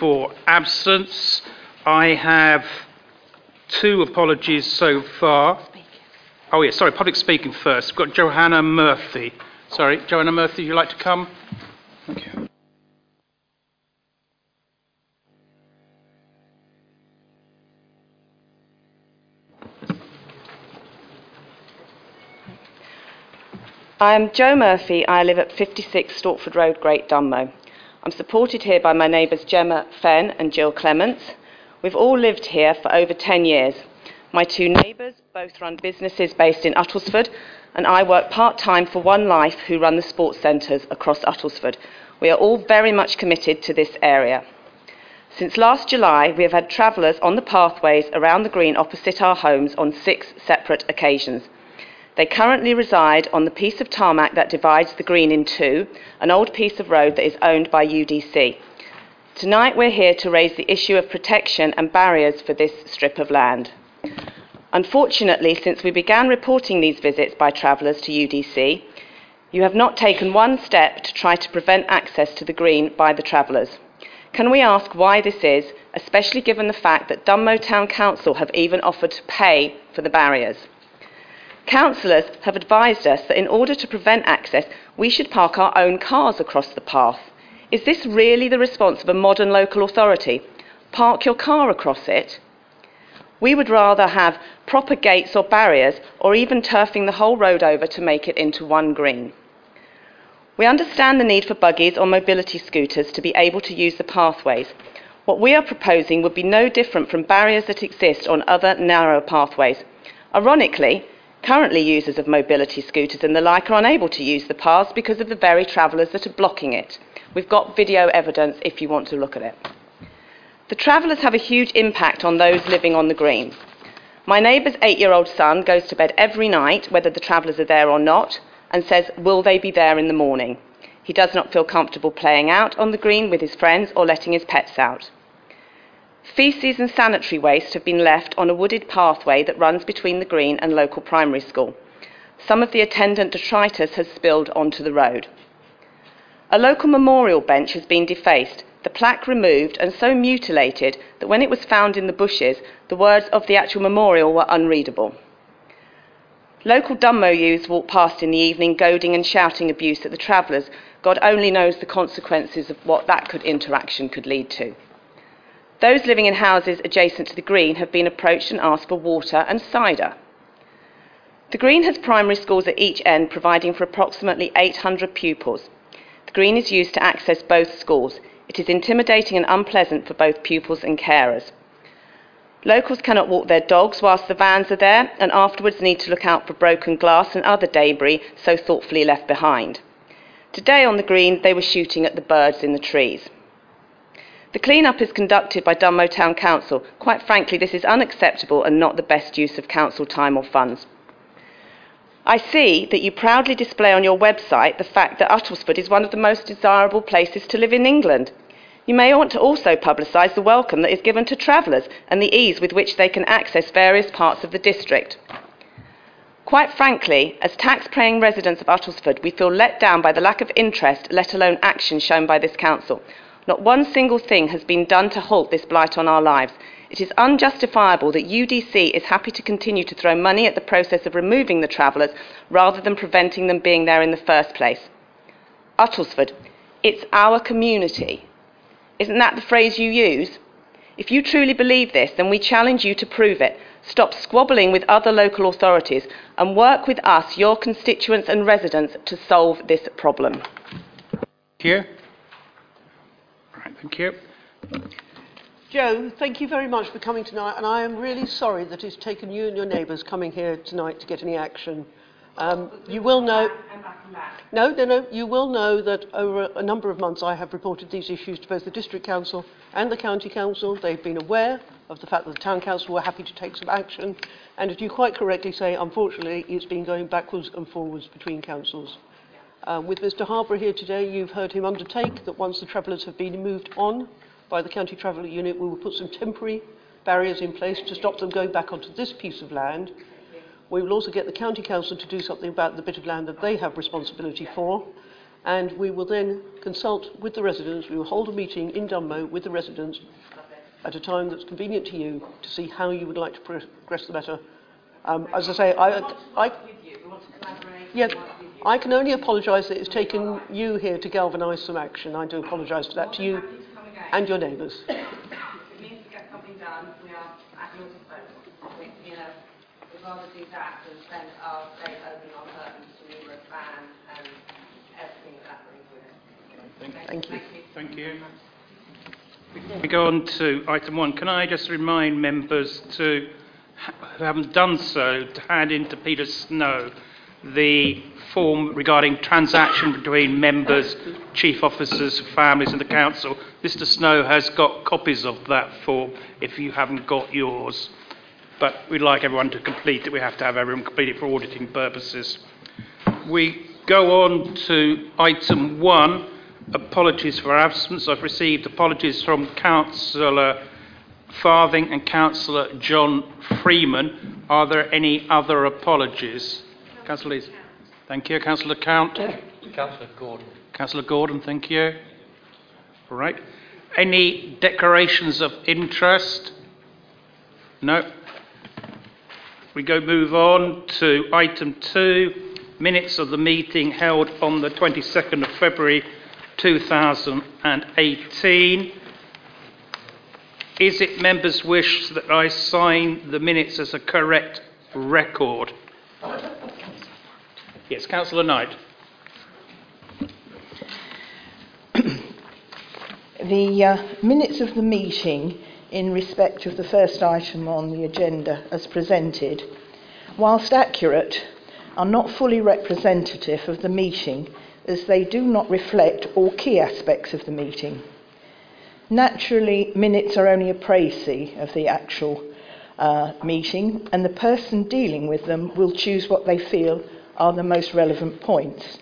for absence. I have two apologies so far. Oh, yeah, sorry, public speaking first. We've got Johanna Murphy. Sorry, Johanna Murphy, would you like to come? Thank you. I am Jo Murphy. I live at 56 Stortford Road, Great Dunmow. I'm supported here by my neighbours Gemma Fenn and Jill Clements. We've all lived here for over 10 years. My two neighbours both run businesses based in Uttlesford, and I work part time for One Life, who run the sports centres across Uttlesford. We are all very much committed to this area. Since last July, we have had travellers on the pathways around the green opposite our homes on six separate occasions. They currently reside on the piece of tarmac that divides the green in two, an old piece of road that is owned by UDC. Tonight we're here to raise the issue of protection and barriers for this strip of land. Unfortunately, since we began reporting these visits by travellers to UDC, you have not taken one step to try to prevent access to the green by the travellers. Can we ask why this is, especially given the fact that Dunmow Town Council have even offered to pay for the barriers? Councillors have advised us that in order to prevent access, we should park our own cars across the path. Is this really the response of a modern local authority? Park your car across it? We would rather have proper gates or barriers, or even turfing the whole road over to make it into one green. We understand the need for buggies or mobility scooters to be able to use the pathways. What we are proposing would be no different from barriers that exist on other narrow pathways. Ironically, Currently, users of mobility scooters and the like are unable to use the paths because of the very travellers that are blocking it. We've got video evidence if you want to look at it. The travellers have a huge impact on those living on the green. My neighbour's eight year old son goes to bed every night, whether the travellers are there or not, and says, Will they be there in the morning? He does not feel comfortable playing out on the green with his friends or letting his pets out. Feces and sanitary waste have been left on a wooded pathway that runs between the green and local primary school. Some of the attendant detritus has spilled onto the road. A local memorial bench has been defaced, the plaque removed, and so mutilated that when it was found in the bushes, the words of the actual memorial were unreadable. Local Dunmow youths walk past in the evening, goading and shouting abuse at the travellers. God only knows the consequences of what that could interaction could lead to. Those living in houses adjacent to the green have been approached and asked for water and cider. The green has primary schools at each end, providing for approximately 800 pupils. The green is used to access both schools. It is intimidating and unpleasant for both pupils and carers. Locals cannot walk their dogs whilst the vans are there, and afterwards need to look out for broken glass and other debris so thoughtfully left behind. Today on the green, they were shooting at the birds in the trees. The clean-up is conducted by Dunmow Town Council. Quite frankly, this is unacceptable and not the best use of council time or funds. I see that you proudly display on your website the fact that Uttlesford is one of the most desirable places to live in England. You may want to also publicise the welcome that is given to travellers and the ease with which they can access various parts of the district. Quite frankly, as tax-paying residents of Uttlesford, we feel let down by the lack of interest, let alone action shown by this council. Not one single thing has been done to halt this blight on our lives. It is unjustifiable that UDC is happy to continue to throw money at the process of removing the travellers rather than preventing them being there in the first place. Uttlesford, it's our community. Isn't that the phrase you use? If you truly believe this, then we challenge you to prove it. Stop squabbling with other local authorities and work with us, your constituents and residents, to solve this problem. Here. Right, thank you. Jo, thank you very much for coming tonight, and I am really sorry that it's taken you and your neighbours coming here tonight to get any action. Um, you will know. No, no, no. You will know that over a number of months I have reported these issues to both the District Council and the County Council. They've been aware of the fact that the Town Council were happy to take some action, and as you quite correctly say, unfortunately, it's been going backwards and forwards between councils. Uh, with Mr Harbour here today, you've heard him undertake that once the travellers have been moved on by the County Traveller Unit, we will put some temporary barriers in place to stop them going back onto this piece of land. We will also get the County Council to do something about the bit of land that they have responsibility for. and we will then consult with the residents. We will hold a meeting in Dunmow with the residents at a time that's convenient to you to see how you would like to progress the matter. Um, as I say, I, I, yeah, I can only apologise that it's taken you here to galvanise some action. I do apologise for that to you and your neighbours. If it means to get something done, we are at your disposal. You know, we'd rather do that than spend our day opening our curtains to numerous fans and everything that that brings with it. Thank you. Thank you. We go on to item one. Can I just remind members to, who haven't done so, to hand in to Peter Snow the form regarding transaction between members, chief officers, families and the council. Mr Snow has got copies of that form if you haven't got yours. But we'd like everyone to complete it. We have to have everyone complete it for auditing purposes. We go on to item one, apologies for absence. I've received apologies from Councillor Farthing and Councillor John Freeman. Are there any other apologies? Councillor Lees. Thank you. Councillor Count. Councillor Gordon. Councillor Gordon, thank you. All right. Any declarations of interest? No. We go move on to item two, minutes of the meeting held on the 22nd of February 2018. Is it members' wish that I sign the minutes as a correct record? Yes, Councillor Knight. The uh, minutes of the meeting in respect of the first item on the agenda as presented, whilst accurate, are not fully representative of the meeting as they do not reflect all key aspects of the meeting. Naturally, minutes are only a précis of the actual uh, meeting, and the person dealing with them will choose what they feel are the most relevant points.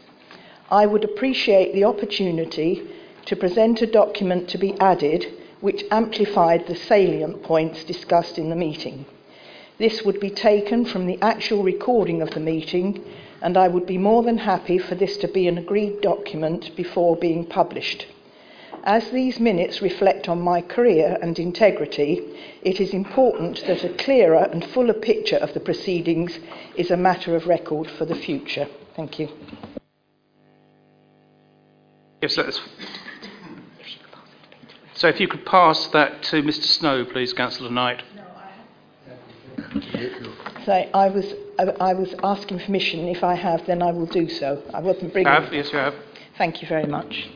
I would appreciate the opportunity to present a document to be added which amplified the salient points discussed in the meeting. This would be taken from the actual recording of the meeting, and I would be more than happy for this to be an agreed document before being published. As these minutes reflect on my career and integrity, it is important that a clearer and fuller picture of the proceedings is a matter of record for the future. Thank you. Yes, let's. So if you could pass that to Mr Snow, please, Councillor Knight. So I was, I was asking permission. If I have, then I will do so. I wasn't bringing. Have? Yes, you have. Thank you very much.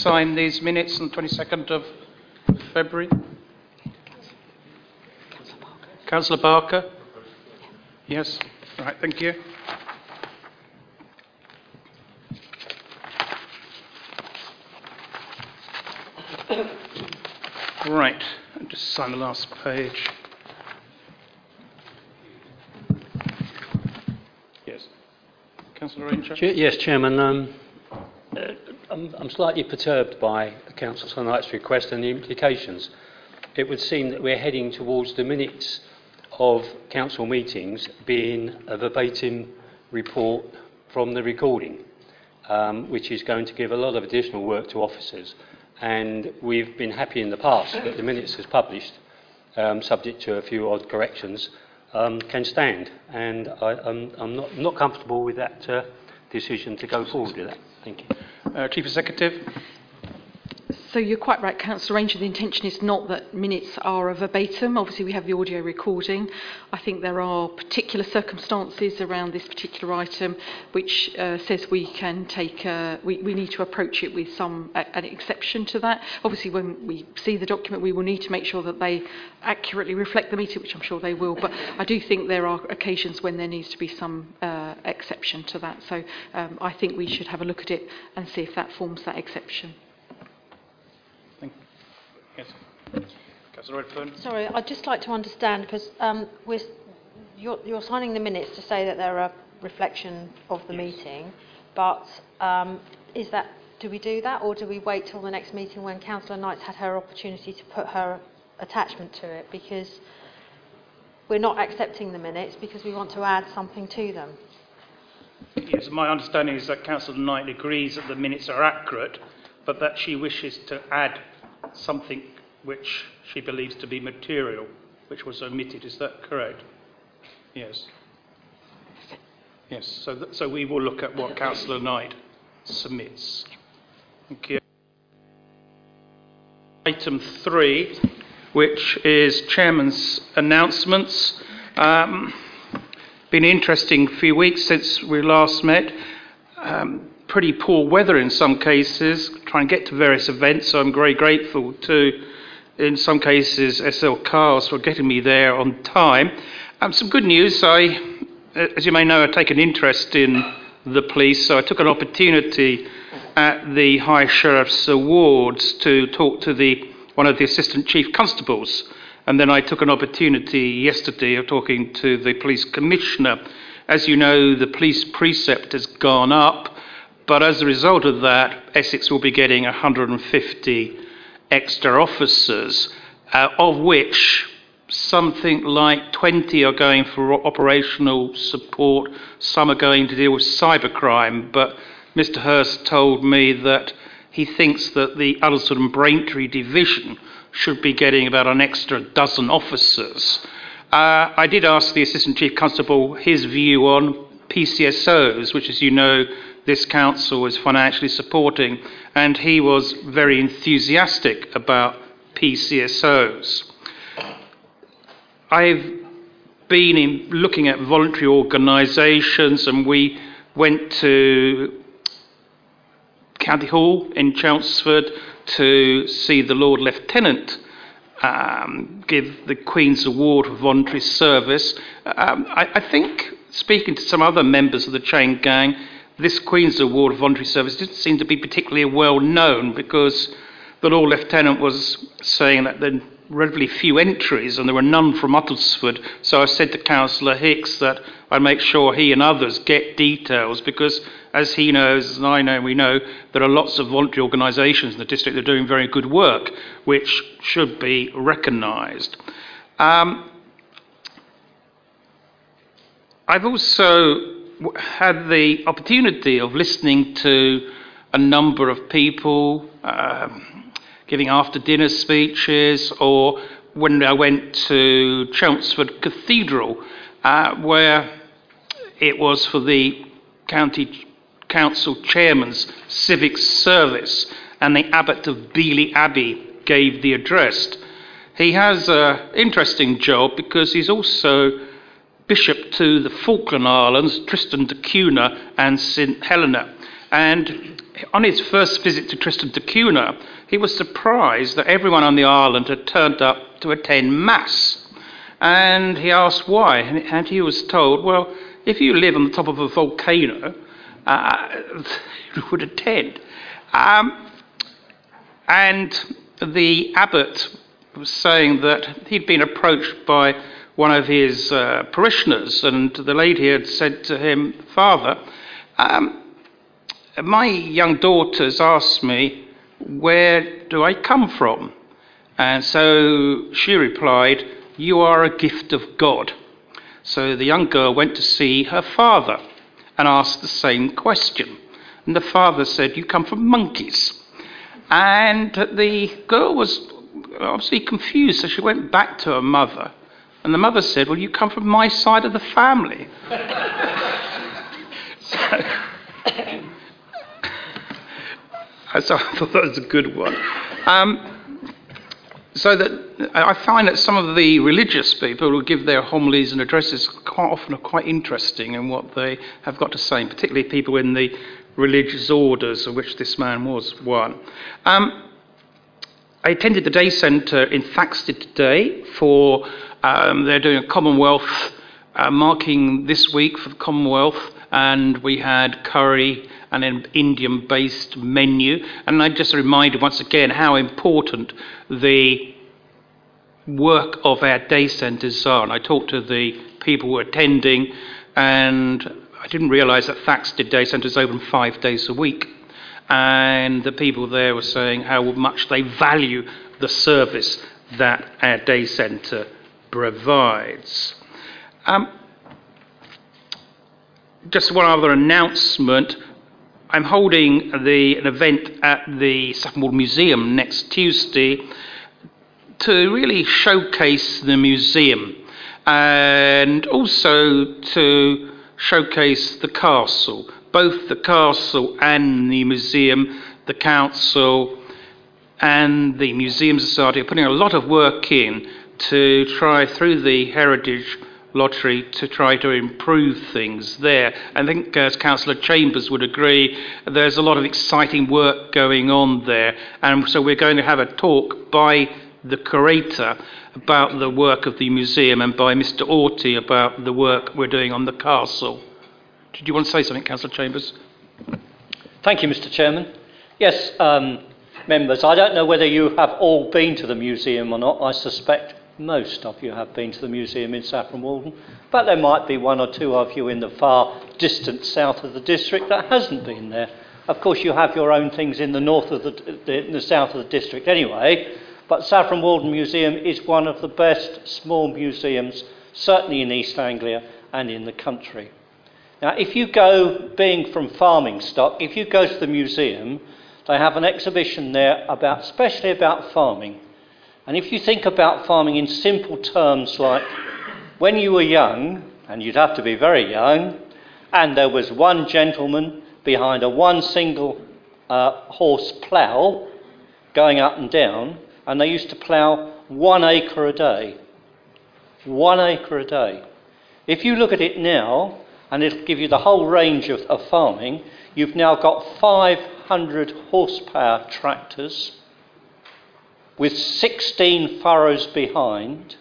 Sign these minutes on the 22nd of February. Councillor Barker? Yes. Right, thank you. Right, I'll just sign the last page. Yes. Councillor Ranger? Yes, Chairman. Um, I'm, I'm slightly perturbed by the Councillor Knight's request and the implications. It would seem that we're heading towards the minutes of council meetings being a verbatim report from the recording, um, which is going to give a lot of additional work to officers. And we've been happy in the past that the minutes as published, um, subject to a few odd corrections, um, can stand. And I, I'm not, not comfortable with that uh, decision to go forward with that. Thank you. Uh, Chief Executive? So you're quite right, Councillor Ranger. The intention is not that minutes are a verbatim. Obviously, we have the audio recording. I think there are particular circumstances around this particular item which uh, says we can take, uh, we, we need to approach it with some uh, an exception to that. Obviously, when we see the document, we will need to make sure that they accurately reflect the meeting, which I'm sure they will. But I do think there are occasions when there needs to be some uh, exception to that. So um, I think we should have a look at it and see if that forms that exception. Yes. Councillor Redfern? Sorry, I'd just like to understand because um, we're, you're, you're signing the minutes to say that they're a reflection of the meeting, but um, is that do we do that or do we wait till the next meeting when Councillor Knight's had her opportunity to put her attachment to it? Because we're not accepting the minutes because we want to add something to them. Yes, my understanding is that Councillor Knight agrees that the minutes are accurate, but that she wishes to add something which she believes to be material, which was omitted. Is that correct? Yes. Yes, so, th- so we will look at what Councillor Knight submits. Thank you. Item three, which is Chairman's announcements. Um, been an interesting few weeks since we last met. Um, pretty poor weather in some cases, trying to get to various events, so I'm very grateful to, in some cases, SL Cars for getting me there on time. Um, some good news, I, as you may know, I take an interest in the police, so I took an opportunity at the High Sheriff's Awards to talk to the, one of the Assistant Chief Constables. And then I took an opportunity yesterday of talking to the police commissioner. As you know, the police precept has gone up, but as a result of that, Essex will be getting 150 extra officers, uh, of which something like 20 are going for operational support, some are going to deal with cybercrime. But Mr. Hirst told me that he thinks that the Alderson and Braintree division should be getting about an extra dozen officers. Uh, I did ask the Assistant Chief Constable his view on PCSOs, which, as you know, this council is financially supporting, and he was very enthusiastic about PCSOs. I've been in looking at voluntary organisations, and we went to County Hall in Chelmsford to see the Lord Lieutenant um, give the Queen's Award for voluntary service. Um, I, I think, speaking to some other members of the chain gang, this Queen's Award for voluntary service didn't seem to be particularly well known because the Lord Lieutenant was saying that there were relatively few entries and there were none from Uttlesford. So I said to Councillor Hicks that I'd make sure he and others get details because, as he knows, and I know, we know, there are lots of voluntary organisations in the district that are doing very good work, which should be recognised. Um, I've also had the opportunity of listening to a number of people um, giving after dinner speeches, or when I went to Chelmsford Cathedral, uh, where it was for the county council chairman's civic service, and the abbot of Beeley Abbey gave the address. He has an interesting job because he's also bishop to the Falkland Islands, Tristan da Cunha and St Helena. And on his first visit to Tristan da Cunha, he was surprised that everyone on the island had turned up to attend Mass. And he asked why, and he was told, well, if you live on the top of a volcano, uh, you would attend. Um, and the abbot was saying that he'd been approached by one of his uh, parishioners, and the lady had said to him, Father, um, my young daughters asked me, Where do I come from? And so she replied, You are a gift of God. So the young girl went to see her father and asked the same question. And the father said, You come from monkeys. And the girl was obviously confused, so she went back to her mother. And the mother said, Well, you come from my side of the family. so, so I thought that was a good one. Um, so that I find that some of the religious people who give their homilies and addresses quite often are quite interesting in what they have got to say, particularly people in the religious orders of which this man was one. Um, I attended the day centre in Thaxted today for um, they're doing a Commonwealth uh, marking this week for the Commonwealth, and we had curry and an Indian based menu. And I just reminded once again how important the work of our day centres are. And I talked to the people who were attending, and I didn't realise that Thaxted Day Centre is open five days a week. And the people there were saying how much they value the service that our day centre provides. Um, just one other announcement. I'm holding the, an event at the Walden Museum next Tuesday to really showcase the museum and also to showcase the castle, both the castle and the museum, the council and the Museum Society are putting a lot of work in to try through the heritage lottery to try to improve things there. I think, uh, as Councillor Chambers would agree, there's a lot of exciting work going on there. And so we're going to have a talk by the curator about the work of the museum and by Mr. Orty about the work we're doing on the castle. Did you want to say something, Councillor Chambers? Thank you, Mr. Chairman. Yes, um, members, I don't know whether you have all been to the museum or not. I suspect most of you have been to the museum in Saffron Walden, but there might be one or two of you in the far distant south of the district that hasn't been there. Of course, you have your own things in the north of the, the, the south of the district anyway, but Saffron Walden Museum is one of the best small museums, certainly in East Anglia and in the country. Now, if you go, being from farming stock, if you go to the museum, they have an exhibition there about, especially about farming. And if you think about farming in simple terms like when you were young, and you'd have to be very young, and there was one gentleman behind a one single uh, horse plough going up and down, and they used to plough one acre a day. One acre a day. If you look at it now, and it'll give you the whole range of, of farming, you've now got 500 horsepower tractors with 16 furrows behind,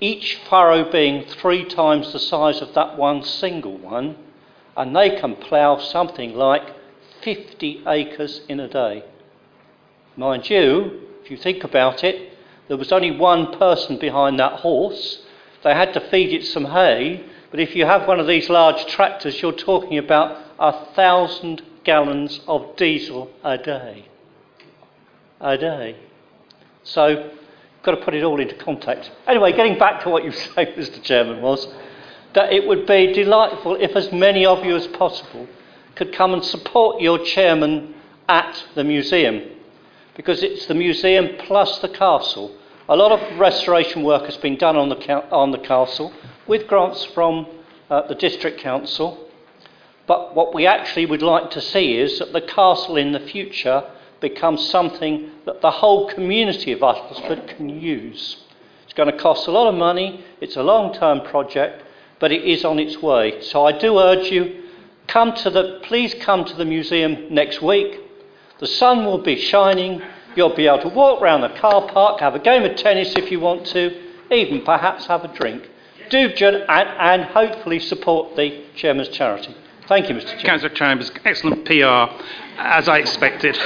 each furrow being three times the size of that one single one, and they can plough something like 50 acres in a day. Mind you, if you think about it, there was only one person behind that horse. They had to feed it some hay, but if you have one of these large tractors, you're talking about a thousand gallons of diesel a day. A day. So, you've got to put it all into context. Anyway, getting back to what you said, Mr. Chairman, was that it would be delightful if as many of you as possible could come and support your chairman at the museum, because it's the museum plus the castle. A lot of restoration work has been done on the, on the castle with grants from uh, the district council. But what we actually would like to see is that the castle in the future becomes something that the whole community of Uttlesford can use. It's going to cost a lot of money, it's a long term project, but it is on its way. So I do urge you, come to the, please come to the museum next week. The sun will be shining, you'll be able to walk around the car park, have a game of tennis if you want to, even perhaps have a drink. Do and, and hopefully support the Chairman's charity. Thank you, Mr. Chairman. Councillor Chambers, excellent PR, as I expected.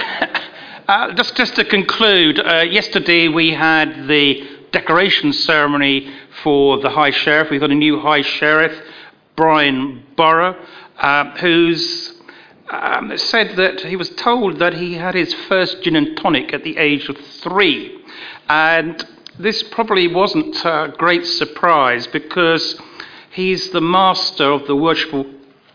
uh, just, just to conclude, uh, yesterday we had the decoration ceremony for the High Sheriff. We've got a new High Sheriff, Brian Burrough, uh, who's um, said that he was told that he had his first gin and tonic at the age of three. And this probably wasn't a great surprise because he's the master of the Worshipful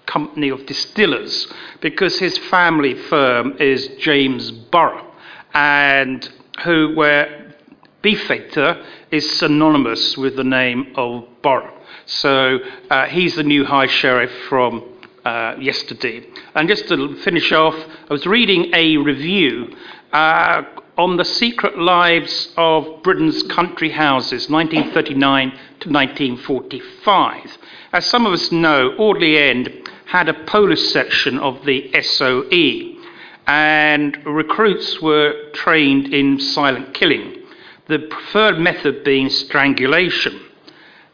company of distillers because his family firm is James Burrough, and who where Beefeater is synonymous with the name of Burrough. So uh, he's the new High Sheriff from uh, yesterday. And just to finish off, I was reading a review uh, on the secret lives of Britain's country houses, 1939 to 1945. As some of us know, Audley End had a Polish section of the SOE, and recruits were trained in silent killing, the preferred method being strangulation.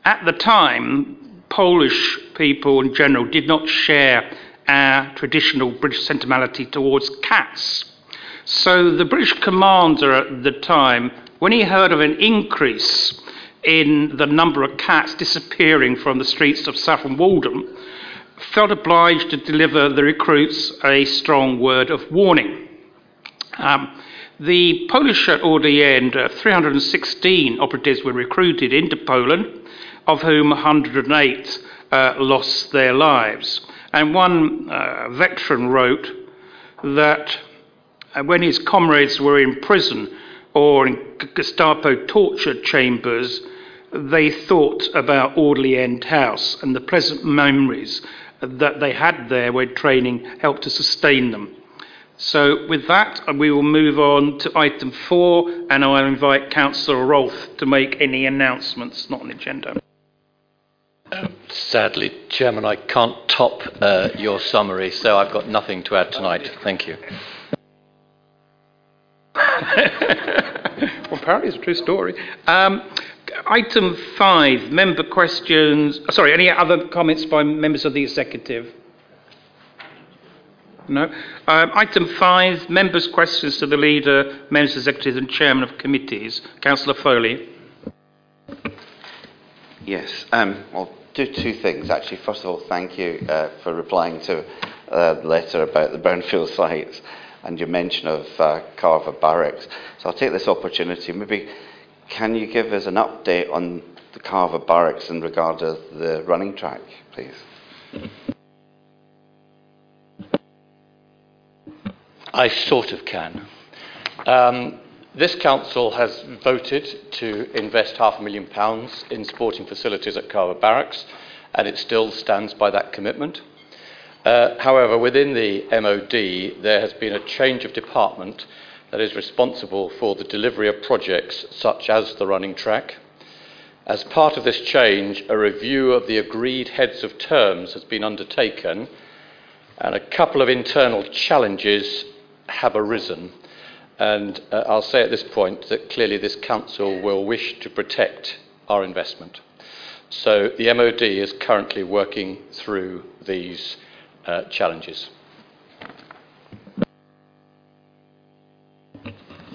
At the time, Polish people in general did not share our traditional British sentimentality towards cats. So the British commander at the time, when he heard of an increase in the number of cats disappearing from the streets of Saffron Walden, felt obliged to deliver the recruits a strong word of warning. Um, the Polish at Audley End, uh, 316 operatives were recruited into Poland, of whom 108 uh, lost their lives. And one uh, veteran wrote that uh, when his comrades were in prison or in Gestapo torture chambers, they thought about Audley End House and the pleasant memories that they had there where training helped to sustain them. So, with that, we will move on to item four, and I'll invite Councillor Rolfe to make any announcements not the agenda. Um, sadly, Chairman, I can't top uh, your summary, so I've got nothing to add tonight. Thank you. well, apparently it's a true story. Um, item five, member questions. Sorry, any other comments by members of the executive? No. Um, item five, members' questions to the leader, members, executives, and chairman of committees. Councillor Foley. Yes. Um, I'll do two things actually. First of all, thank you uh, for replying to uh, the letter about the brownfield sites and your mention of uh, Carver Barracks. So I'll take this opportunity. Maybe can you give us an update on the Carver Barracks in regard to the running track, please? I sort of can. Um, this council has voted to invest half a million pounds in sporting facilities at Carver Barracks, and it still stands by that commitment. Uh, however, within the MOD, there has been a change of department that is responsible for the delivery of projects such as the running track. As part of this change, a review of the agreed heads of terms has been undertaken, and a couple of internal challenges have arisen. And uh, I'll say at this point that clearly this council will wish to protect our investment. So the MOD is currently working through these uh, challenges.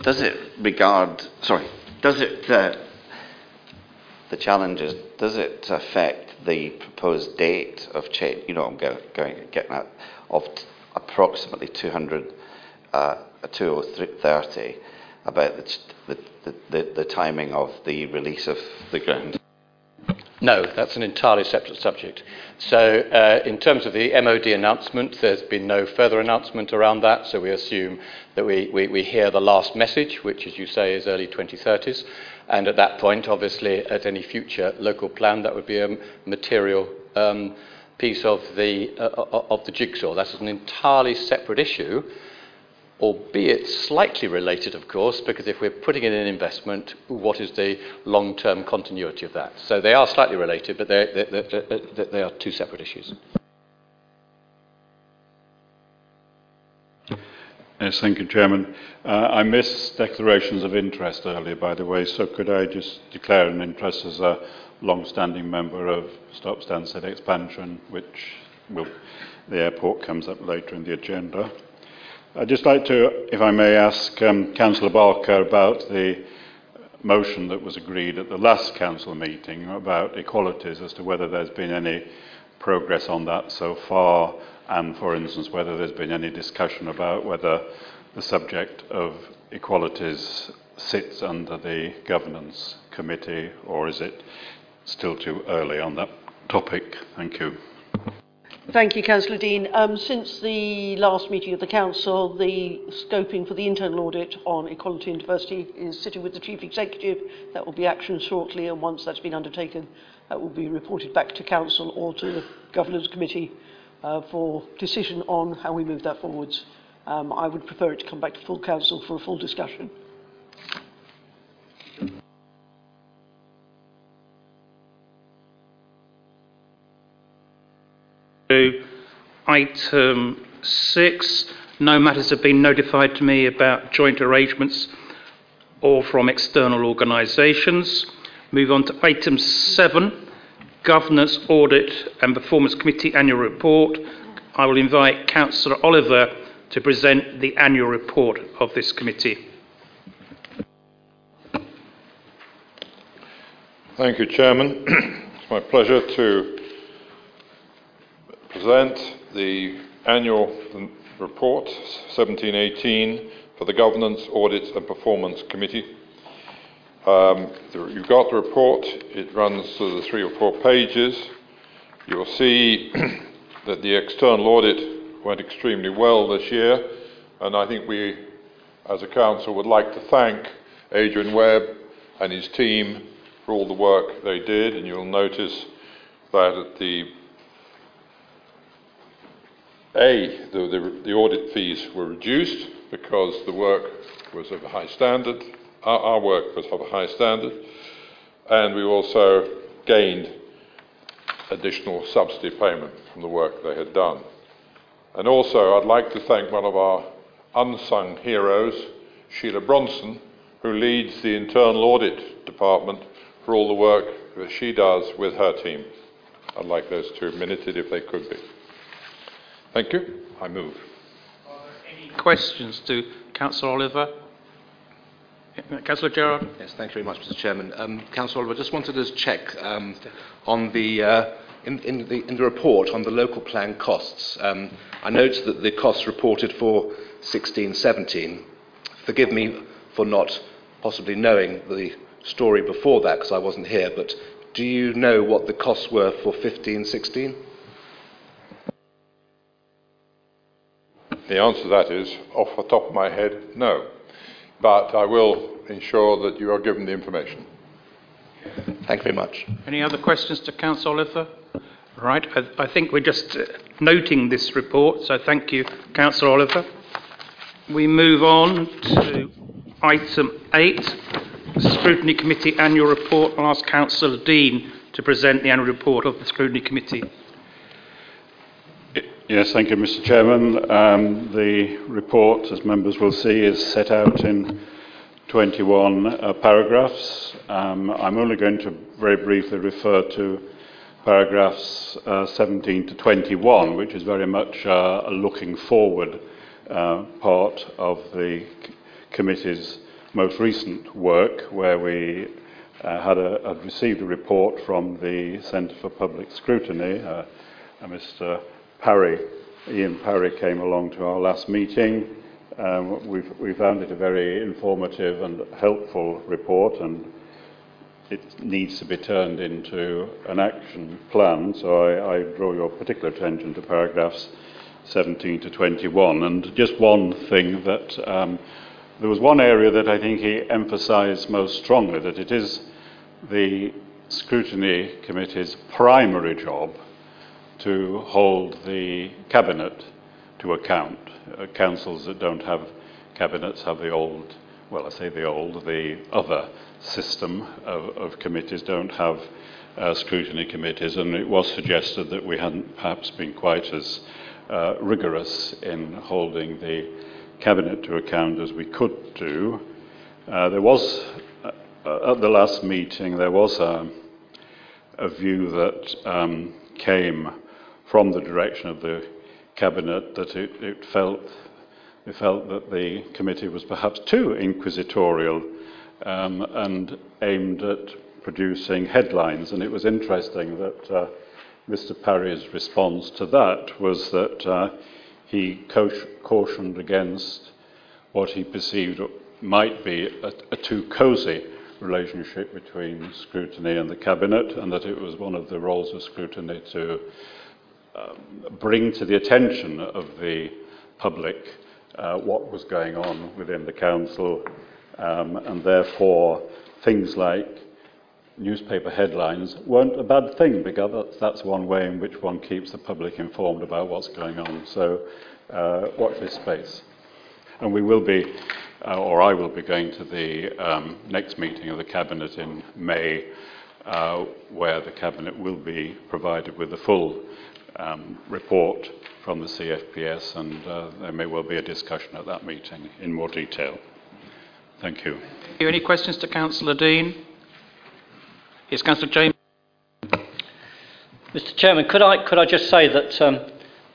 Does it regard, sorry, does it, uh, the challenges, does it affect the proposed date of change? You know, I'm going, going getting at, of t- approximately 200 uh, 2.30 about the, the, the, the timing of the release of the ground? No, that's an entirely separate subject. So, uh, in terms of the MOD announcement, there's been no further announcement around that, so we assume that we, we, we hear the last message, which, as you say, is early 2030s. And at that point, obviously, at any future local plan, that would be a material um, piece of the, uh, of the jigsaw. That's an entirely separate issue albeit slightly related, of course, because if we're putting in an investment, what is the long term continuity of that? So they are slightly related, but they're, they're, they're, they are two separate issues. Yes, thank you, Chairman. Uh, I missed declarations of interest earlier, by the way, so could I just declare an interest as a long-standing member of Stop Stansted expansion, which will, the airport comes up later in the agenda. I'd just like to, if I may, ask um, Councillor Barker about the motion that was agreed at the last council meeting about equalities as to whether there's been any progress on that so far, and for instance, whether there's been any discussion about whether the subject of equalities sits under the governance committee, or is it still too early on that topic? Thank you. Thank you, Councillor Dean. Um, since the last meeting of the Council, the scoping for the internal audit on equality and diversity is sitting with the Chief Executive. That will be action shortly, and once that's been undertaken, that will be reported back to Council or to the Governance Committee uh, for decision on how we move that forwards. Um, I would prefer it to come back to full Council for a full discussion. To item six. No matters have been notified to me about joint arrangements or from external organisations. Move on to item seven, Governance Audit and Performance Committee Annual Report. I will invite Councillor Oliver to present the annual report of this committee. Thank you, Chairman. it's my pleasure to present the annual report 1718 for the Governance, Audit and Performance Committee. Um, you've got the report, it runs to the three or four pages. You'll see that the external audit went extremely well this year, and I think we, as a council, would like to thank Adrian Webb and his team for all the work they did, and you'll notice that at the A, the, the, the audit fees were reduced because the work was of a high standard, our, our work was of a high standard, and we also gained additional subsidy payment from the work they had done. And also, I'd like to thank one of our unsung heroes, Sheila Bronson, who leads the internal audit department for all the work that she does with her team. I'd like those two minuted if they could be. Thank you. I move. Any questions to Councillor Oliver? Councillor Gerard? Yes, thank you very much, Mr. Chairman. Um, Councillor Oliver, I just wanted to check um, on the, uh, in, in, the, in the report on the local plan costs. Um, I note that the costs reported for 16-17, forgive me for not possibly knowing the story before that because I wasn't here, but do you know what the costs were for 15-16? The answer to that is, off the top of my head, no. But I will ensure that you are given the information. Thank you very much. Any other questions to Councillor Oliver? Right, I, I think we're just uh, noting this report, so thank you, Councillor Oliver. We move on to item 8, the Scrutiny Committee Annual Report. I'll ask Councillor Dean to present the annual report of the Scrutiny Committee. Yes, thank you, Mr. Chairman. Um, the report, as members will see, is set out in 21 uh, paragraphs. Um, I'm only going to very briefly refer to paragraphs uh, 17 to 21, which is very much uh, a looking forward uh, part of the committee's most recent work, where we uh, had, a, had received a report from the Centre for Public Scrutiny, uh, Mr. Parry, Ian Parry came along to our last meeting. Um, we found it a very informative and helpful report, and it needs to be turned into an action plan. So I, I draw your particular attention to paragraphs 17 to 21. And just one thing that um, there was one area that I think he emphasised most strongly that it is the scrutiny committee's primary job to hold the cabinet to account. Uh, councils that don't have cabinets have the old, well, I say the old, the other system of, of committees don't have uh, scrutiny committees, and it was suggested that we hadn't perhaps been quite as uh, rigorous in holding the cabinet to account as we could do. Uh, there was, uh, at the last meeting, there was a, a view that um, came from the direction of the cabinet that it, it felt it felt that the committee was perhaps too inquisitorial um, and aimed at producing headlines. And it was interesting that uh, Mr. Parry's response to that was that uh, he cautioned against what he perceived might be a, a too cosy relationship between scrutiny and the cabinet, and that it was one of the roles of scrutiny to bring to the attention of the public uh, what was going on within the council, um, and therefore things like newspaper headlines weren't a bad thing because that's, one way in which one keeps the public informed about what's going on. So uh, watch this space. And we will be, uh, or I will be going to the um, next meeting of the Cabinet in May, uh, where the Cabinet will be provided with a full report from the CFPS, and uh, there may well be a discussion at that meeting in more detail. Thank you. Thank you. Any questions to Councillor Dean? Yes, Councillor James. Mr. Chairman, could I could I just say that um,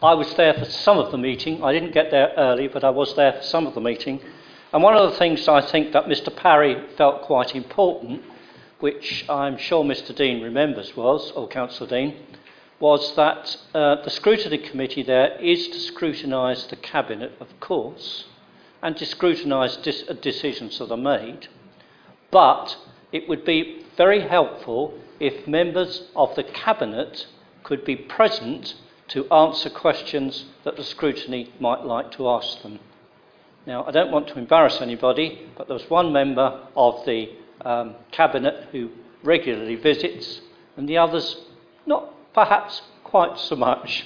I was there for some of the meeting. I didn't get there early, but I was there for some of the meeting. And one of the things I think that Mr. Parry felt quite important, which I'm sure Mr. Dean remembers, was, or Councillor Dean, was that uh, the scrutiny committee there is to scrutinise the cabinet, of course, and to scrutinise dis- decisions that are made, but it would be very helpful if members of the Cabinet could be present to answer questions that the scrutiny might like to ask them. Now, I don't want to embarrass anybody, but there was one member of the um, Cabinet who regularly visits, and the others not perhaps quite so much.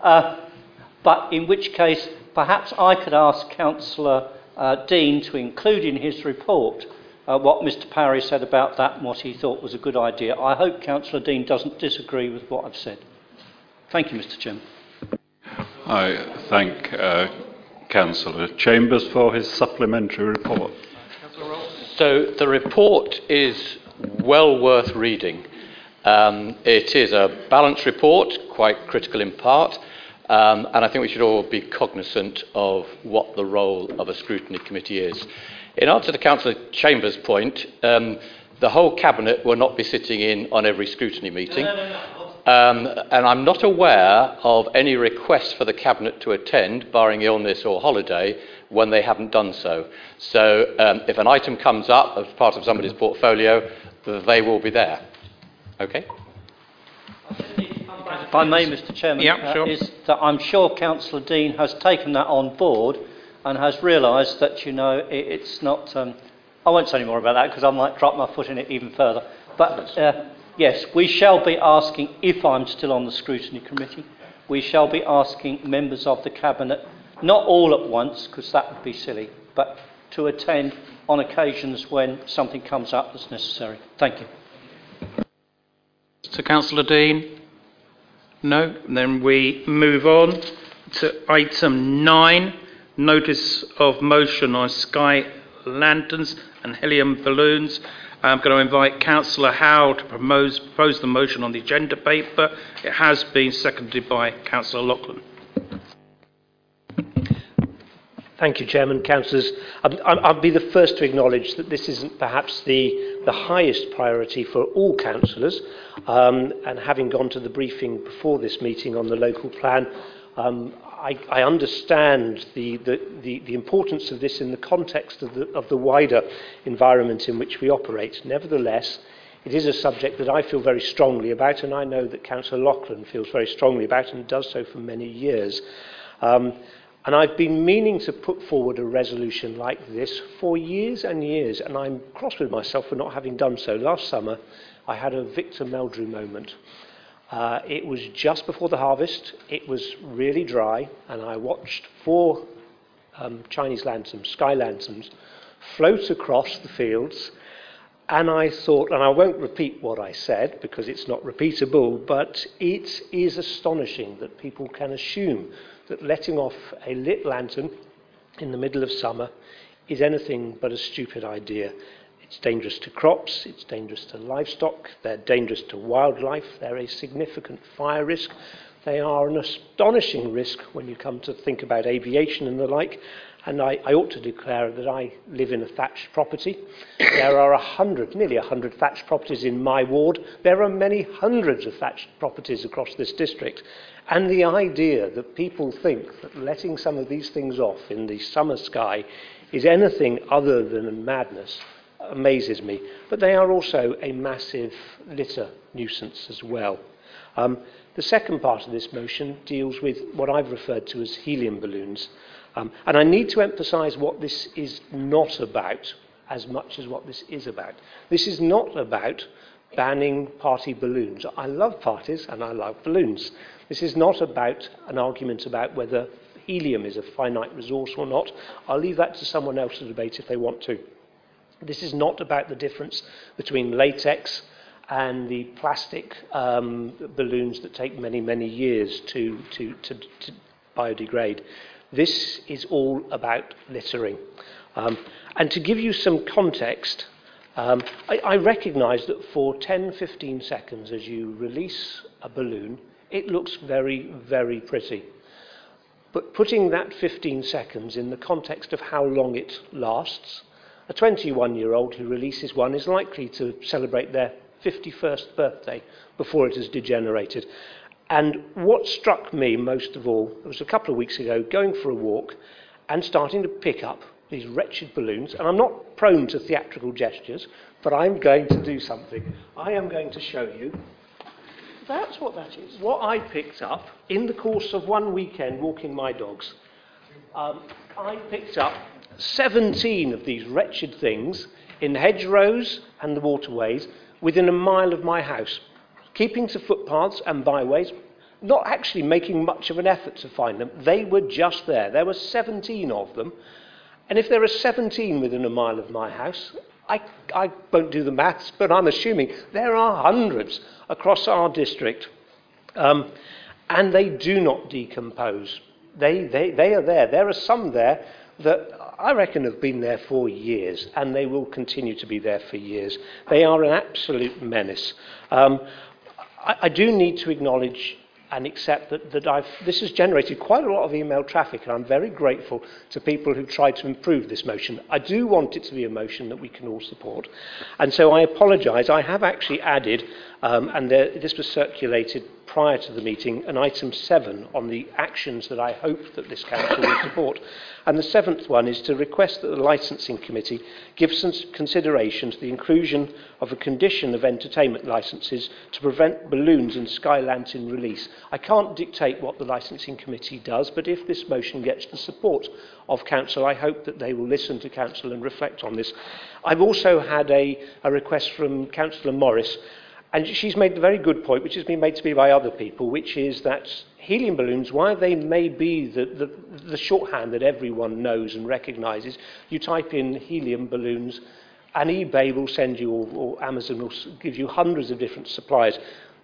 Uh, but in which case, perhaps I could ask Councillor uh, Dean to include in his report uh, what Mr Parry said about that and what he thought was a good idea. I hope Councillor Dean doesn't disagree with what I've said. Thank you, Mr Chairman. I thank uh, Councillor Chambers for his supplementary report. So the report is well worth reading. Um, it is a balanced report, quite critical in part, um, and I think we should all be cognizant of what the role of a scrutiny committee is. In answer to Councillor Chambers' point, um, the whole Cabinet will not be sitting in on every scrutiny meeting. No, no, no, um, and I'm not aware of any request for the Cabinet to attend, barring illness or holiday, when they haven't done so. So um, if an item comes up as part of somebody's portfolio, they will be there. Okay? If I may, Mr Chairman, yeah, sure. uh, is that I'm sure Councillor Dean has taken that on board and has realised that, you know, it, it's not... Um, I won't say any more about that because I might drop my foot in it even further. But uh, yes, we shall be asking, if I'm still on the scrutiny committee, we shall be asking members of the Cabinet, not all at once because that would be silly, but to attend on occasions when something comes up that's necessary. Thank you. To Councillor Dean? No? Then we move on to item 9 notice of motion on sky lanterns and helium balloons. I'm going to invite Councillor Howell to propose, propose the motion on the agenda paper. It has been seconded by Councillor Loughlin. Thank you, Chairman. Councillors, I'll be the first to acknowledge that this isn't perhaps the, the highest priority for all councillors. Um, and having gone to the briefing before this meeting on the local plan, um, I, I understand the, the, the, the importance of this in the context of the, of the wider environment in which we operate. Nevertheless, it is a subject that I feel very strongly about, and I know that Councillor Lachlan feels very strongly about and does so for many years. Um, and I've been meaning to put forward a resolution like this for years and years, and I'm cross with myself for not having done so. Last summer, I had a Victor Meldrew moment. Uh, it was just before the harvest. It was really dry, and I watched four um, Chinese lanterns, sky lanterns, float across the fields. And I thought, and I won't repeat what I said because it's not repeatable, but it is astonishing that people can assume that letting off a lit lantern in the middle of summer is anything but a stupid idea. It's dangerous to crops, it's dangerous to livestock, they're dangerous to wildlife, they're a significant fire risk. They are an astonishing risk when you come to think about aviation and the like. And I, I ought to declare that I live in a thatched property. there are a hundred, nearly a hundred thatched properties in my ward. There are many hundreds of thatched properties across this district. And the idea that people think that letting some of these things off in the summer sky is anything other than madness amazes me. But they are also a massive litter nuisance as well. Um, The second part of this motion deals with what I've referred to as helium balloons. Um, and I need to emphasize what this is not about as much as what this is about. This is not about banning party balloons. I love parties and I love balloons. This is not about an argument about whether helium is a finite resource or not. I'll leave that to someone else to debate if they want to. This is not about the difference between latex and the plastic um, balloons that take many, many years to, to, to, to biodegrade. This is all about littering. Um, and to give you some context, um, I, I recognize that for 10, 15 seconds as you release a balloon, it looks very, very pretty. But putting that 15 seconds in the context of how long it lasts, a 21 year old who releases one is likely to celebrate their 51st birthday before it has degenerated. And what struck me most of all, was a couple of weeks ago, going for a walk and starting to pick up these wretched balloons, and I'm not prone to theatrical gestures, but I'm going to do something. I am going to show you. That's what that is. What I picked up in the course of one weekend walking my dogs. Um, I picked up 17 of these wretched things in hedgerows and the waterways within a mile of my house, keeping to footpaths and byways, not actually making much of an effort to find them. They were just there. There were 17 of them. And if there are 17 within a mile of my house, I, I won't do the maths, but I'm assuming there are hundreds across our district. Um, and they do not decompose. They, they, they are there. There are some there that I reckon have been there for years and they will continue to be there for years. They are an absolute menace. Um, I, I do need to acknowledge and accept that, that I've, this has generated quite a lot of email traffic, and I'm very grateful to people who tried to improve this motion. I do want it to be a motion that we can all support. And so I apologise. I have actually added Um, and there, this was circulated prior to the meeting, an item seven on the actions that I hope that this council will support. And the seventh one is to request that the licensing committee give some consideration to the inclusion of a condition of entertainment licenses to prevent balloons and sky lantern release. I can't dictate what the licensing committee does, but if this motion gets the support of council, I hope that they will listen to council and reflect on this. I've also had a, a request from Councillor Morris And she's made a very good point, which has been made to me by other people, which is that helium balloons, while they may be the, the, the shorthand that everyone knows and recognises, you type in helium balloons and eBay will send you, or, or Amazon will give you hundreds of different suppliers.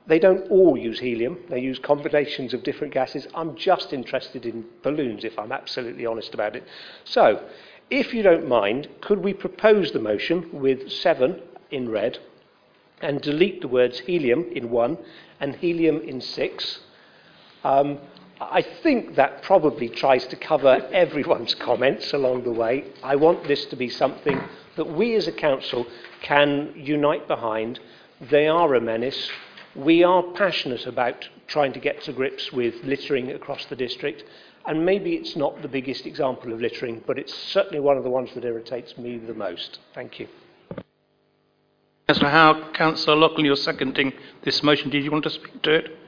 They don't all use helium, they use combinations of different gases. I'm just interested in balloons, if I'm absolutely honest about it. So, if you don't mind, could we propose the motion with seven in red and delete the words helium in one and helium in six. Um, I think that probably tries to cover everyone's comments along the way. I want this to be something that we as a council can unite behind. They are a menace. We are passionate about trying to get to grips with littering across the district. And maybe it's not the biggest example of littering, but it's certainly one of the ones that irritates me the most. Thank you. Councillor Howell, Councillor Loughlin, you're seconding this motion. Did you want to speak to it?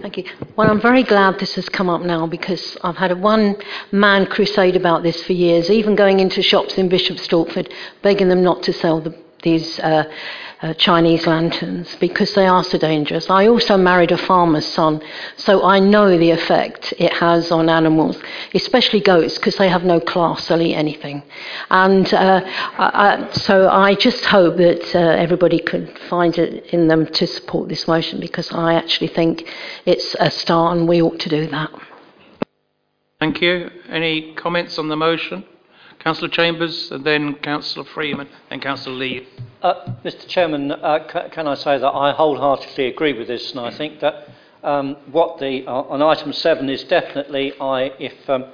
Thank you. Well, I'm very glad this has come up now because I've had a one man crusade about this for years, even going into shops in Bishop Stortford, begging them not to sell the, these. Uh, uh, Chinese lanterns because they are so dangerous. I also married a farmer's son, so I know the effect it has on animals, especially goats, because they have no class, they'll eat anything. And uh, I, I, so I just hope that uh, everybody could find it in them to support this motion because I actually think it's a start and we ought to do that. Thank you. Any comments on the motion? Councillor Chambers, and then Councillor Freeman, and Councillor Lee. Uh, Mr Chairman, uh, can I say that I wholeheartedly agree with this, and I think that um, what the uh, on item seven is definitely, I if um,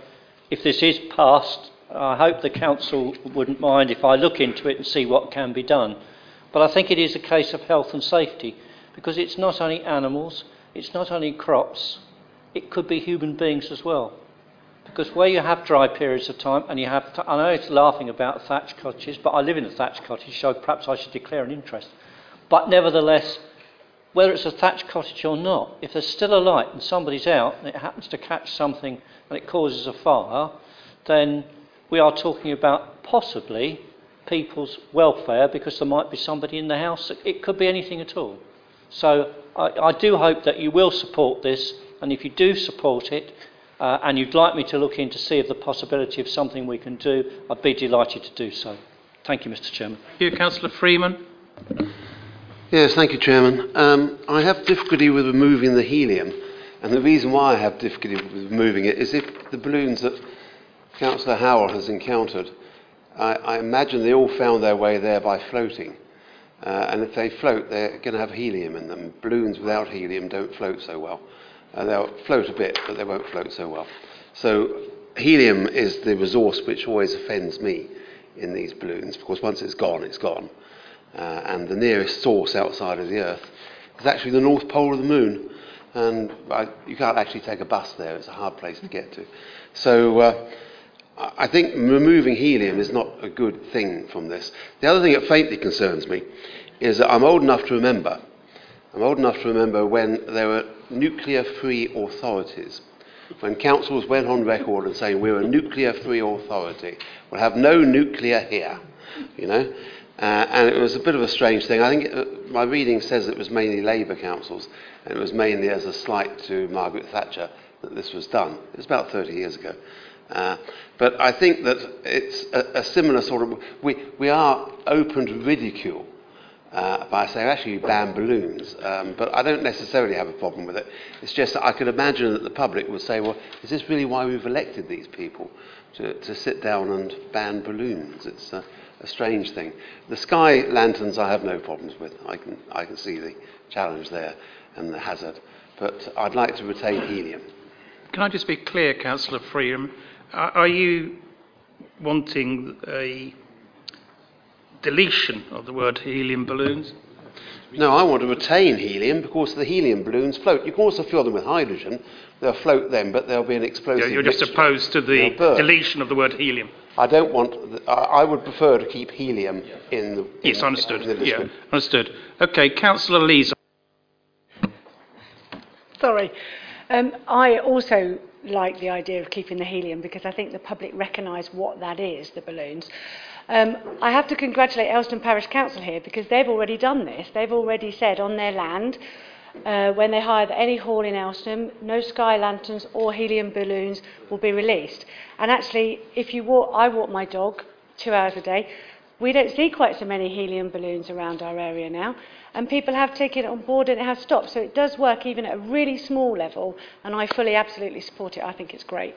if this is passed, I hope the council wouldn't mind if I look into it and see what can be done. But I think it is a case of health and safety because it's not only animals, it's not only crops, it could be human beings as well. Because where you have dry periods of time, and you have, know it's laughing about thatched cottages, but I live in a thatched cottage, so perhaps I should declare an interest. But nevertheless, whether it's a thatched cottage or not, if there's still a light and somebody's out and it happens to catch something and it causes a fire, then we are talking about possibly people's welfare because there might be somebody in the house. It could be anything at all. So I, I do hope that you will support this, and if you do support it, uh, and you'd like me to look in to see if the possibility of something we can do, I'd be delighted to do so. Thank you, Mr Chairman. Thank you, Councillor Freeman. Yes, thank you, Chairman. Um, I have difficulty with removing the helium, and the reason why I have difficulty with removing it is if the balloons that Councillor Howell has encountered, I, I imagine they all found their way there by floating. Uh, and if they float, they're going to have helium in them. Balloons without helium don't float so well. Uh, they'll float a bit, but they won't float so well. So helium is the resource which always offends me in these balloons, because once it's gone, it's gone. Uh, and the nearest source outside of the Earth is actually the North Pole of the Moon. and I, you can't actually take a bus there. It's a hard place to get to. So uh, I think removing helium is not a good thing from this. The other thing that faintly concerns me is that I'm old enough to remember. I'm old enough to remember when there were nuclear-free authorities when councils went on record and saying we're a nuclear-free authority, we'll have no nuclear here, you know. Uh, and it was a bit of a strange thing. I think it, my reading says it was mainly Labour councils, and it was mainly as a slight to Margaret Thatcher that this was done. It was about 30 years ago. Uh, but I think that it's a, a similar sort of. We, we are open to ridicule uh, by saying actually ban balloons, um, but I don't necessarily have a problem with it. It's just that I could imagine that the public would say, well, is this really why we've elected these people to, to sit down and ban balloons? It's a, a strange thing. The sky lanterns I have no problems with. I can, I can see the challenge there and the hazard, but I'd like to retain helium. Can I just be clear, Councillor Freeman? Are you wanting a deletion of the word helium balloons? No, I want to retain helium because the helium balloons float. You can also fill them with hydrogen. They'll float then, but there'll be an explosive. You're just opposed to the deletion of the word helium. I don't want. The, I I would prefer to keep helium in the. Yes, in, understood. in the Yeah, understood. Okay, Councillor Lees. Sorry. Um, I also like the idea of keeping the helium because I think the public recognise what that is, the balloons. Um, I have to congratulate Elston Parish Council here because they've already done this. They've already said on their land, uh, when they hire any hall in Elston, no sky lanterns or helium balloons will be released. And actually, if you walk, I walk my dog two hours a day, We don't see quite so many helium balloons around our area now, and people have taken it on board and it has stopped. So it does work even at a really small level, and I fully, absolutely support it. I think it's great.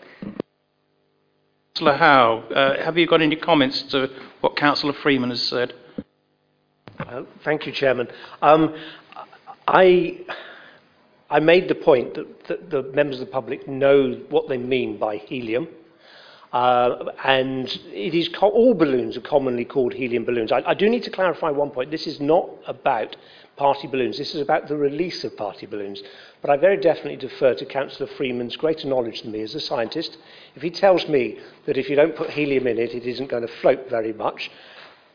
Councillor Howell, uh, have you got any comments to what Councillor Freeman has said? Uh, Thank you, Chairman. Um, I, I made the point that, that the members of the public know what they mean by helium. Uh, and it is co- all balloons are commonly called helium balloons. I, I do need to clarify one point. This is not about party balloons. This is about the release of party balloons. But I very definitely defer to Councillor Freeman's greater knowledge than me as a scientist. If he tells me that if you don't put helium in it, it isn't going to float very much,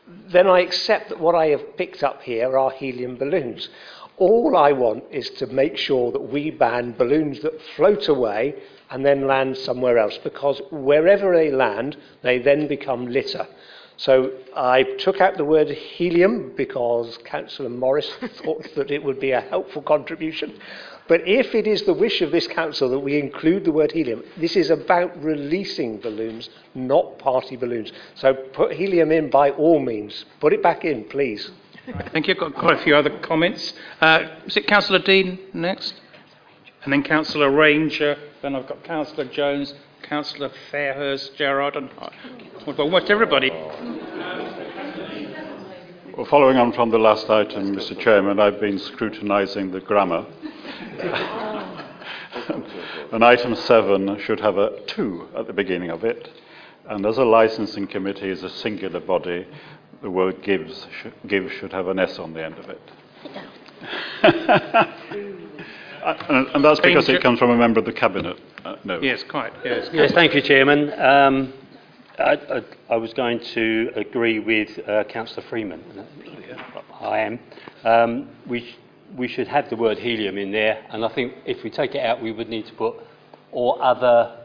then I accept that what I have picked up here are helium balloons. All I want is to make sure that we ban balloons that float away and then land somewhere else, because wherever they land, they then become litter. So I took out the word helium because Councillor Morris thought that it would be a helpful contribution. But if it is the wish of this council that we include the word helium, this is about releasing balloons, not party balloons. So put helium in by all means. Put it back in, please. Thank you. I've got quite a few other comments. Uh, is it Councillor Dean next? And then Councillor Ranger. Then I've got Councillor Jones, Councillor Fairhurst, Gerard, and uh, well, almost everybody. Well, following on from the last item, Mr. Chairman, I've been scrutinising the grammar. and item 7 should have a 2 at the beginning of it. And as a licensing committee is a singular body, the word gives, sh- give should have an S on the end of it. Uh, and, and that's because it comes from a member of the cabinet. Uh, no. Yes, quite. Yes, Yes, thank you, Chairman. Um, I, I, I was going to agree with uh, Councillor Freeman. I am. Um, we, sh- we should have the word helium in there, and I think if we take it out, we would need to put or other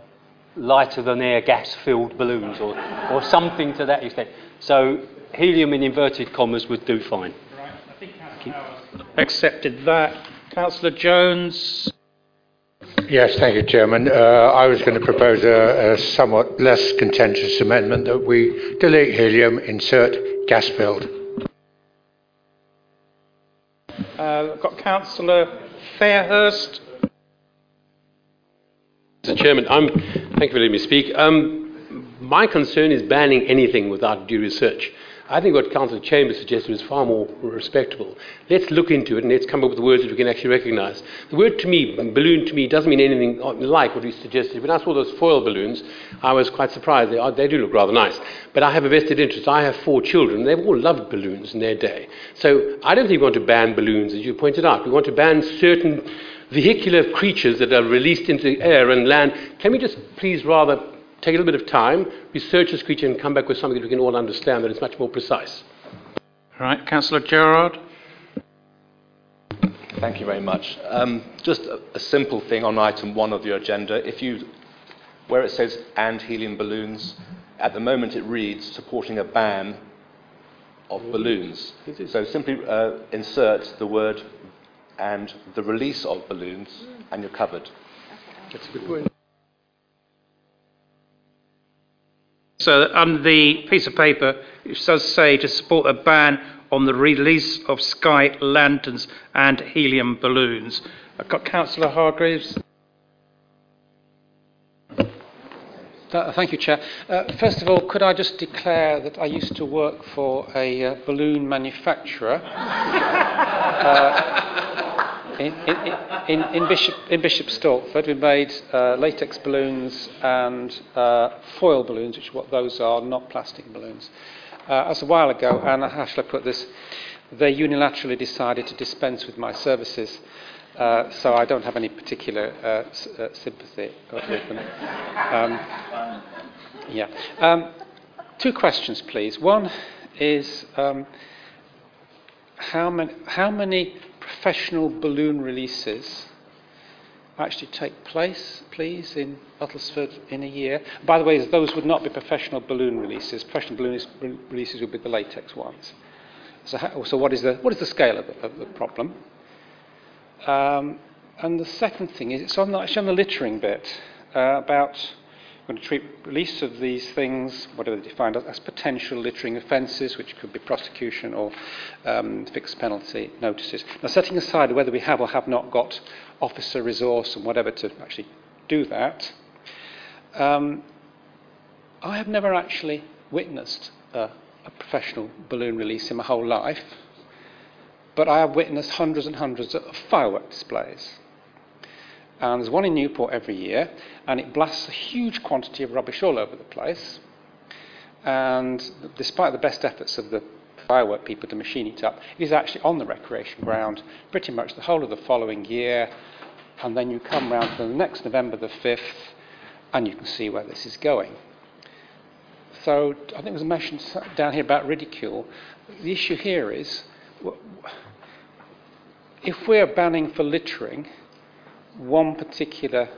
lighter than air gas filled balloons or, or something to that extent. So helium in inverted commas would do fine. Right. I think Councillor accepted that. Councillor Jones. Yes, thank you, Chairman. Uh, I was going to propose a, a somewhat less contentious amendment that we delete helium, insert gas filled. Uh, I've got Councillor Fairhurst. Mr. Chairman, I'm, thank you for letting me speak. Um, my concern is banning anything without due research. I think what Councillor Chambers suggested was far more respectable. Let's look into it and let's come up with words that we can actually recognise. The word to me, balloon to me, doesn't mean anything like what we suggested. When I saw those foil balloons, I was quite surprised. They, are, they do look rather nice. But I have a vested interest. I have four children. They've all loved balloons in their day. So I don't think we want to ban balloons, as you pointed out. We want to ban certain vehicular creatures that are released into the air and land. Can we just please rather take a little bit of time, research this creature, and come back with something that we can all understand that is much more precise? All right, Councillor Gerard. Thank you very much. Um, just a, a simple thing on item one of your agenda. If you, where it says and helium balloons, at the moment it reads supporting a ban of balloons. So simply uh, insert the word and the release of balloons, and you're covered. That's a good point. So on the piece of paper, it does say to support a ban on the release of sky lanterns and helium balloons. I've got Councillor Hargreaves. Uh, Thank you, Chair. Uh, first of all, could I just declare that I used to work for a uh, balloon manufacturer uh, in, in, in, Bishop, in Bishop Stortford. We made uh, latex balloons and uh, foil balloons, which what those are, not plastic balloons. Uh, as a while ago, and how shall I put this? They unilaterally decided to dispense with my services. Uh, so I don't have any particular uh, s- uh, sympathy with them. Um, yeah. Um, two questions, please. One is um, how, many, how many professional balloon releases actually take place, please, in Uttlesford in a year? By the way, those would not be professional balloon releases. Professional balloon releases would be the latex ones. So, how, so what, is the, what is the scale of the, of the problem? Um, and the second thing is, on the, actually on the littering bit uh, about going to treat release of these things, whatever they defined as, as potential littering offences, which could be prosecution or um, fixed penalty notices. Now, setting aside whether we have or have not got officer resource and whatever to actually do that, um, I have never actually witnessed a, a professional balloon release in my whole life but I have witnessed hundreds and hundreds of firework displays. And there's one in Newport every year, and it blasts a huge quantity of rubbish all over the place. And despite the best efforts of the firework people to machine it up, it is actually on the recreation ground pretty much the whole of the following year. And then you come round to the next November the 5th, and you can see where this is going. So I think there was a mention down here about ridicule. The issue here is if we're banning for littering one particular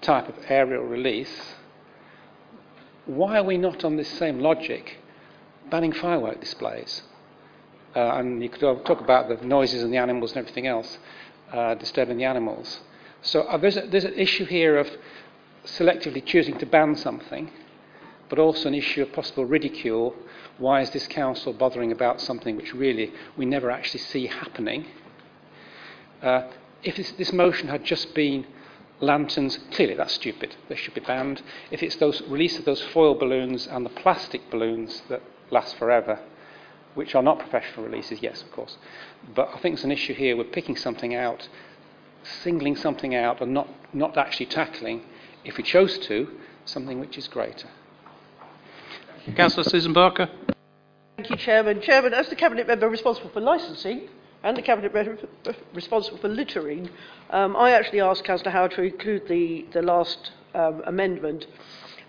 type of aerial release, why are we not on this same logic banning firework displays? Uh, and you could talk about the noises and the animals and everything else uh, disturbing the animals. So uh, there's, a, there's an issue here of selectively choosing to ban something, but also an issue of possible ridicule. Why is this council bothering about something which really we never actually see happening? Uh, if this, this, motion had just been lanterns, clearly that's stupid. They should be banned. If it's those release of those foil balloons and the plastic balloons that last forever, which are not professional releases, yes, of course. But I think there's an issue here. We're picking something out, singling something out, and not, not actually tackling, if we chose to, something which is greater. Councillor Susan Barker. Thank you, Chairman. Chairman, as the Cabinet member responsible for licensing and the Cabinet member responsible for littering, um, I actually asked Councillor Howard to include the, the last um, amendment.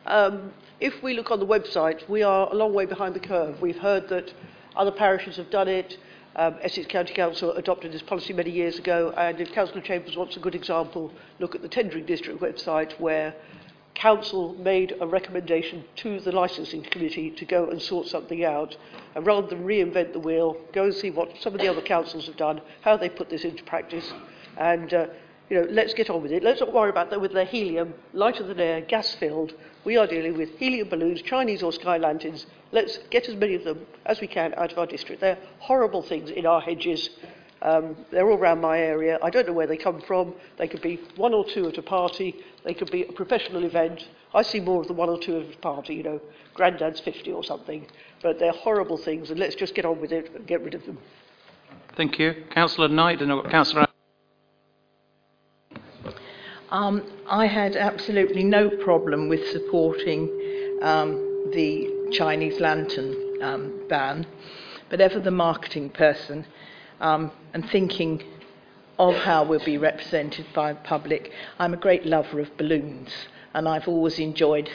Um, if we look on the website, we are a long way behind the curve. We've heard that other parishes have done it. Um, Essex County Council adopted this policy many years ago, and if Councillor Chambers wants a good example, look at the Tendring District website where council made a recommendation to the licensing committee to go and sort something out. And rather than reinvent the wheel go and see what some of the other councils have done how they put this into practice. And uh, you know let's get on with it. Let's not worry about that with their helium lighter than air gas filled. We are dealing with helium balloons chinese or sky lanterns. Let's get as many of them as we can out of our district. They're horrible things in our hedges um, they're all around my area. I don't know where they come from. They could be one or two at a party. They could be a professional event. I see more of the one or two at a party, you know, granddad's 50 or something. But they're horrible things, and let's just get on with it and get rid of them. Thank you. Councillor Knight and I've got Councillor. Um, I had absolutely no problem with supporting um, the Chinese lantern um, ban, but ever the marketing person um, and thinking of how we'll be represented by the public. I'm a great lover of balloons, and I've always enjoyed,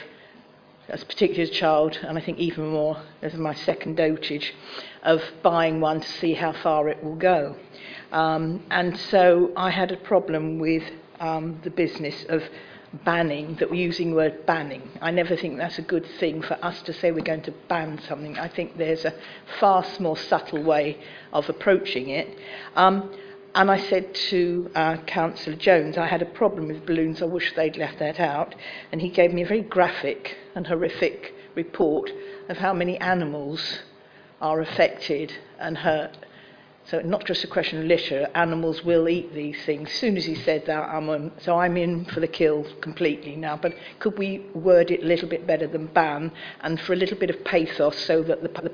as a child, and I think even more as my second dotage, of buying one to see how far it will go. Um, and so I had a problem with um, the business of banning, that we're using the word banning. I never think that's a good thing for us to say we're going to ban something. I think there's a far more subtle way of approaching it. Um, and I said to uh, Councillor Jones, I had a problem with balloons, I wish they'd left that out. And he gave me a very graphic and horrific report of how many animals are affected and hurt So not just a question of litter, animals will eat these things. As soon as he said that, I'm on, so I'm in for the kill completely now. But could we word it a little bit better than ban and for a little bit of pathos so that the, the